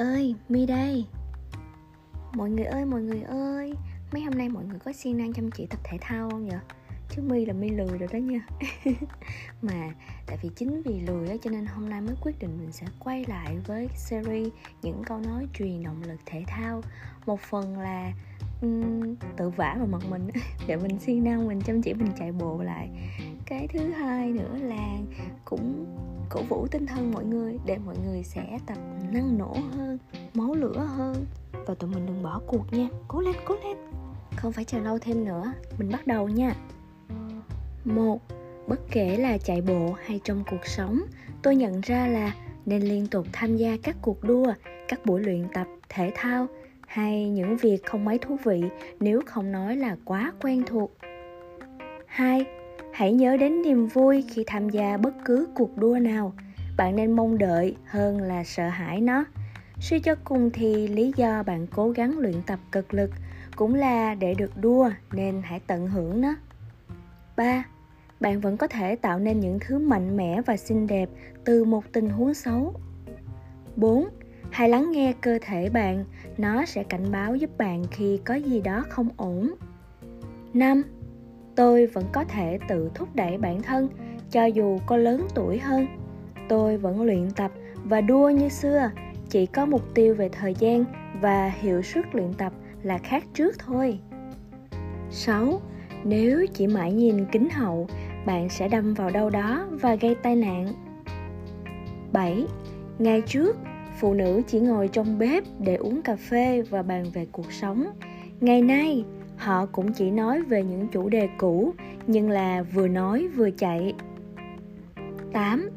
ơi, Mi đây. Mọi người ơi, mọi người ơi. Mấy hôm nay mọi người có siêng năng chăm chỉ tập thể thao không vậy? Chứ Mi là Mi lười rồi đó nha. Mà tại vì chính vì lười á Cho nên hôm nay mới quyết định mình sẽ quay lại với series Những câu nói truyền động lực thể thao. Một phần là um, tự vả vào mặt mình. Để mình siêng năng, mình chăm chỉ, mình chạy bộ lại. Cái thứ hai nữa là cũng cổ vũ tinh thần mọi người để mọi người sẽ tập năng nổ hơn máu lửa hơn. Và tụi mình đừng bỏ cuộc nha. Cố lên cố lên. Không phải chờ lâu thêm nữa. Mình bắt đầu nha. Một bất kể là chạy bộ hay trong cuộc sống tôi nhận ra là nên liên tục tham gia các cuộc đua các buổi luyện tập thể thao hay những việc không mấy thú vị nếu không nói là quá quen thuộc. Hai hãy nhớ đến niềm vui khi tham gia bất cứ cuộc đua nào bạn nên mong đợi hơn là sợ hãi nó suy cho cùng thì lý do bạn cố gắng luyện tập cực lực cũng là để được đua nên hãy tận hưởng nó 3. Bạn vẫn có thể tạo nên những thứ mạnh mẽ và xinh đẹp từ một tình huống xấu. 4. Hãy lắng nghe cơ thể bạn, nó sẽ cảnh báo giúp bạn khi có gì đó không ổn. 5 tôi vẫn có thể tự thúc đẩy bản thân cho dù có lớn tuổi hơn tôi vẫn luyện tập và đua như xưa chỉ có mục tiêu về thời gian và hiệu suất luyện tập là khác trước thôi 6. Nếu chỉ mãi nhìn kính hậu, bạn sẽ đâm vào đâu đó và gây tai nạn. 7. Ngày trước, phụ nữ chỉ ngồi trong bếp để uống cà phê và bàn về cuộc sống. Ngày nay, họ cũng chỉ nói về những chủ đề cũ nhưng là vừa nói vừa chạy 8.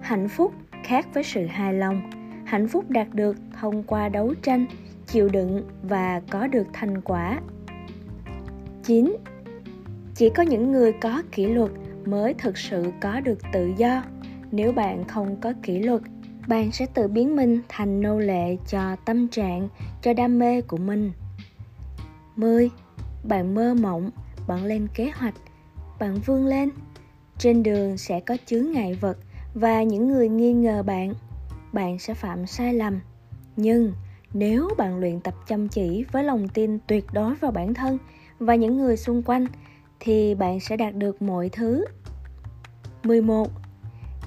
Hạnh phúc khác với sự hài lòng hạnh phúc đạt được thông qua đấu tranh chịu đựng và có được thành quả 9. Chỉ có những người có kỷ luật mới thực sự có được tự do. Nếu bạn không có kỷ luật, bạn sẽ tự biến mình thành nô lệ cho tâm trạng, cho đam mê của mình. 10 bạn mơ mộng, bạn lên kế hoạch, bạn vươn lên. Trên đường sẽ có chướng ngại vật và những người nghi ngờ bạn. Bạn sẽ phạm sai lầm. Nhưng nếu bạn luyện tập chăm chỉ với lòng tin tuyệt đối vào bản thân và những người xung quanh, thì bạn sẽ đạt được mọi thứ. 11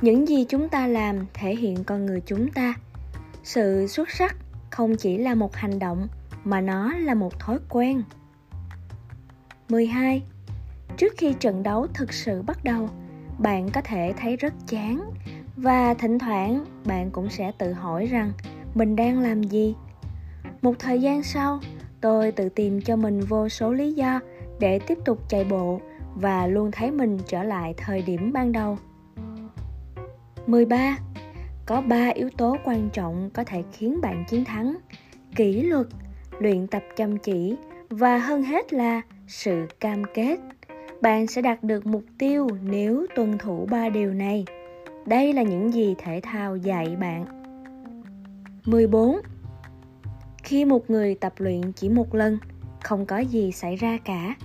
những gì chúng ta làm thể hiện con người chúng ta. Sự xuất sắc không chỉ là một hành động, mà nó là một thói quen. 12. Trước khi trận đấu thực sự bắt đầu, bạn có thể thấy rất chán và thỉnh thoảng bạn cũng sẽ tự hỏi rằng mình đang làm gì. Một thời gian sau, tôi tự tìm cho mình vô số lý do để tiếp tục chạy bộ và luôn thấy mình trở lại thời điểm ban đầu. 13. Có 3 yếu tố quan trọng có thể khiến bạn chiến thắng: kỷ luật, luyện tập chăm chỉ và hơn hết là sự cam kết. Bạn sẽ đạt được mục tiêu nếu tuân thủ ba điều này. Đây là những gì thể thao dạy bạn. 14 khi một người tập luyện chỉ một lần, không có gì xảy ra cả.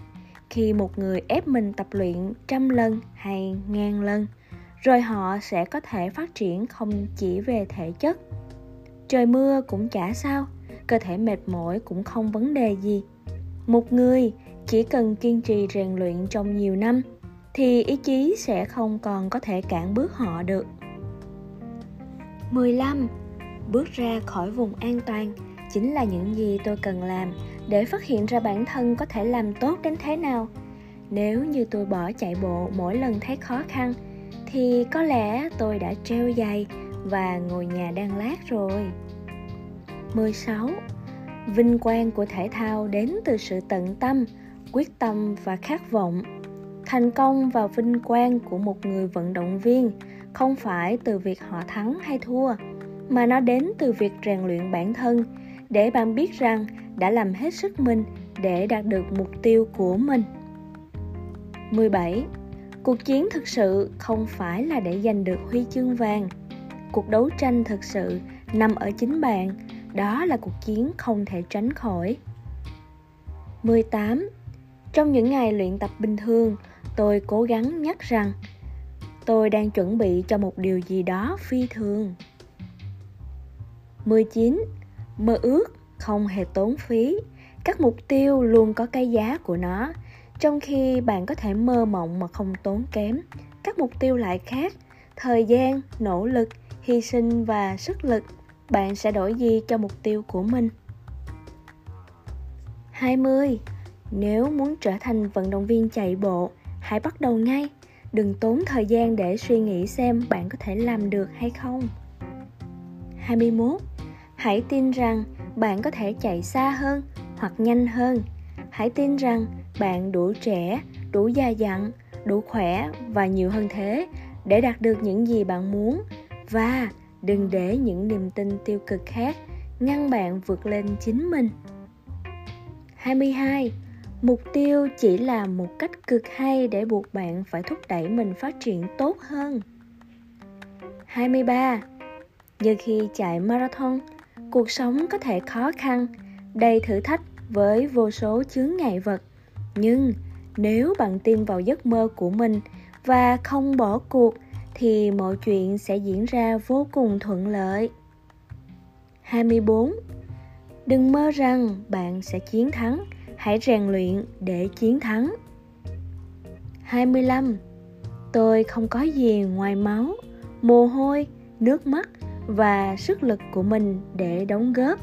Khi một người ép mình tập luyện trăm lần hay ngàn lần, rồi họ sẽ có thể phát triển không chỉ về thể chất. Trời mưa cũng chả sao, cơ thể mệt mỏi cũng không vấn đề gì. Một người chỉ cần kiên trì rèn luyện trong nhiều năm thì ý chí sẽ không còn có thể cản bước họ được 15. Bước ra khỏi vùng an toàn chính là những gì tôi cần làm để phát hiện ra bản thân có thể làm tốt đến thế nào. Nếu như tôi bỏ chạy bộ mỗi lần thấy khó khăn thì có lẽ tôi đã treo giày và ngồi nhà đang lát rồi. 16. Vinh quang của thể thao đến từ sự tận tâm, quyết tâm và khát vọng thành công và vinh quang của một người vận động viên không phải từ việc họ thắng hay thua mà nó đến từ việc rèn luyện bản thân để bạn biết rằng đã làm hết sức mình để đạt được mục tiêu của mình 17. Cuộc chiến thực sự không phải là để giành được huy chương vàng. Cuộc đấu tranh thực sự nằm ở chính bạn, đó là cuộc chiến không thể tránh khỏi. 18. Trong những ngày luyện tập bình thường, tôi cố gắng nhắc rằng tôi đang chuẩn bị cho một điều gì đó phi thường. 19. mơ ước không hề tốn phí các mục tiêu luôn có cái giá của nó trong khi bạn có thể mơ mộng mà không tốn kém các mục tiêu lại khác thời gian nỗ lực hy sinh và sức lực bạn sẽ đổi gì cho mục tiêu của mình 20. Nếu muốn trở thành vận động viên chạy bộ, hãy bắt đầu ngay. Đừng tốn thời gian để suy nghĩ xem bạn có thể làm được hay không. 21. Hãy tin rằng bạn có thể chạy xa hơn hoặc nhanh hơn. Hãy tin rằng bạn đủ trẻ, đủ già dặn, đủ khỏe và nhiều hơn thế để đạt được những gì bạn muốn và đừng để những niềm tin tiêu cực khác ngăn bạn vượt lên chính mình. 22. Mục tiêu chỉ là một cách cực hay để buộc bạn phải thúc đẩy mình phát triển tốt hơn. 23. Như khi chạy marathon, cuộc sống có thể khó khăn, đầy thử thách với vô số chướng ngại vật. Nhưng nếu bạn tin vào giấc mơ của mình và không bỏ cuộc thì mọi chuyện sẽ diễn ra vô cùng thuận lợi. 24. Đừng mơ rằng bạn sẽ chiến thắng, hãy rèn luyện để chiến thắng. 25. Tôi không có gì ngoài máu, mồ hôi, nước mắt và sức lực của mình để đóng góp.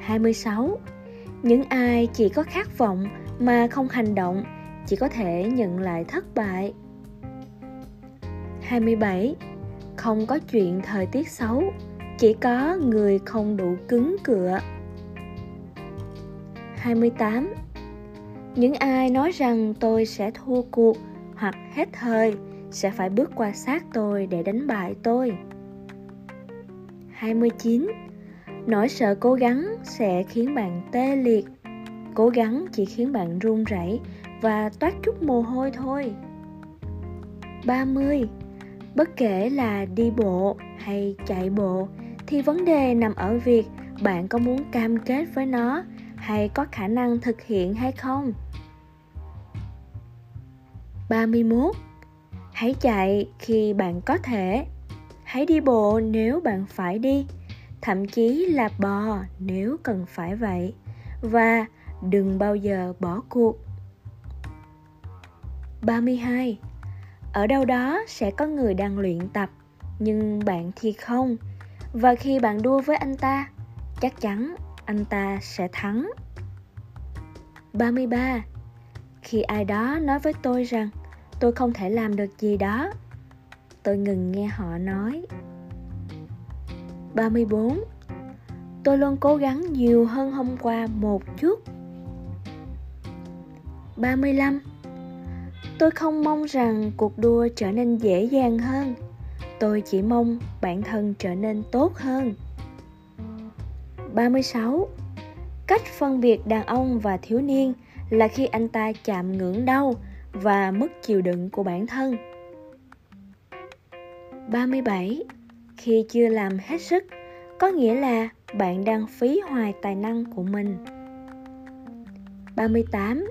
26. Những ai chỉ có khát vọng mà không hành động chỉ có thể nhận lại thất bại. 27. Không có chuyện thời tiết xấu, chỉ có người không đủ cứng cựa. 28. Những ai nói rằng tôi sẽ thua cuộc hoặc hết thời sẽ phải bước qua sát tôi để đánh bại tôi. 29. Nỗi sợ cố gắng sẽ khiến bạn tê liệt. Cố gắng chỉ khiến bạn run rẩy và toát chút mồ hôi thôi. 30. Bất kể là đi bộ hay chạy bộ, thì vấn đề nằm ở việc bạn có muốn cam kết với nó hay có khả năng thực hiện hay không. 31. Hãy chạy khi bạn có thể. Hãy đi bộ nếu bạn phải đi, thậm chí là bò nếu cần phải vậy. Và đừng bao giờ bỏ cuộc. 32. Ở đâu đó sẽ có người đang luyện tập, nhưng bạn thì không. Và khi bạn đua với anh ta, chắc chắn anh ta sẽ thắng. 33. Khi ai đó nói với tôi rằng tôi không thể làm được gì đó, tôi ngừng nghe họ nói. 34. Tôi luôn cố gắng nhiều hơn hôm qua một chút. 35. Tôi không mong rằng cuộc đua trở nên dễ dàng hơn. Tôi chỉ mong bản thân trở nên tốt hơn. 36. Cách phân biệt đàn ông và thiếu niên là khi anh ta chạm ngưỡng đau và mất chịu đựng của bản thân. 37. Khi chưa làm hết sức, có nghĩa là bạn đang phí hoài tài năng của mình. 38.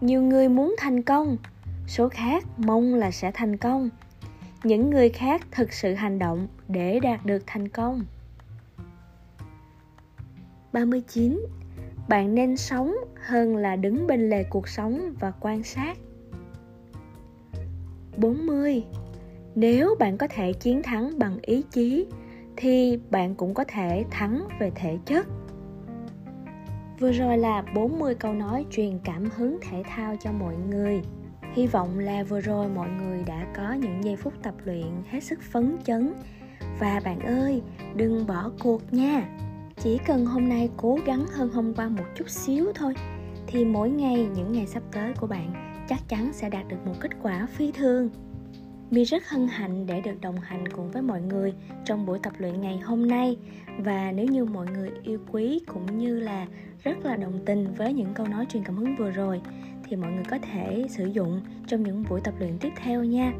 Nhiều người muốn thành công, số khác mong là sẽ thành công. Những người khác thực sự hành động để đạt được thành công. 39. Bạn nên sống hơn là đứng bên lề cuộc sống và quan sát. 40. Nếu bạn có thể chiến thắng bằng ý chí thì bạn cũng có thể thắng về thể chất. Vừa rồi là 40 câu nói truyền cảm hứng thể thao cho mọi người. Hy vọng là vừa rồi mọi người đã có những giây phút tập luyện hết sức phấn chấn. Và bạn ơi, đừng bỏ cuộc nha chỉ cần hôm nay cố gắng hơn hôm qua một chút xíu thôi, thì mỗi ngày, những ngày sắp tới của bạn chắc chắn sẽ đạt được một kết quả phi thường Mi rất hân hạnh để được đồng hành cùng với mọi người trong buổi tập luyện ngày hôm nay và nếu như mọi người yêu quý cũng như là rất là đồng tình với những câu nói truyền cảm hứng vừa rồi, thì mọi người có thể sử dụng trong những buổi tập luyện tiếp theo nha.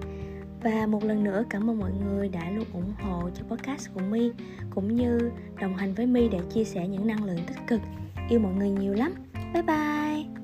Và một lần nữa cảm ơn mọi người đã luôn ủng hộ cho podcast của My, Cũng như đồng hành với My để chia sẻ những năng lượng tích cực. Yêu mọi người nhiều lắm. Bye bye.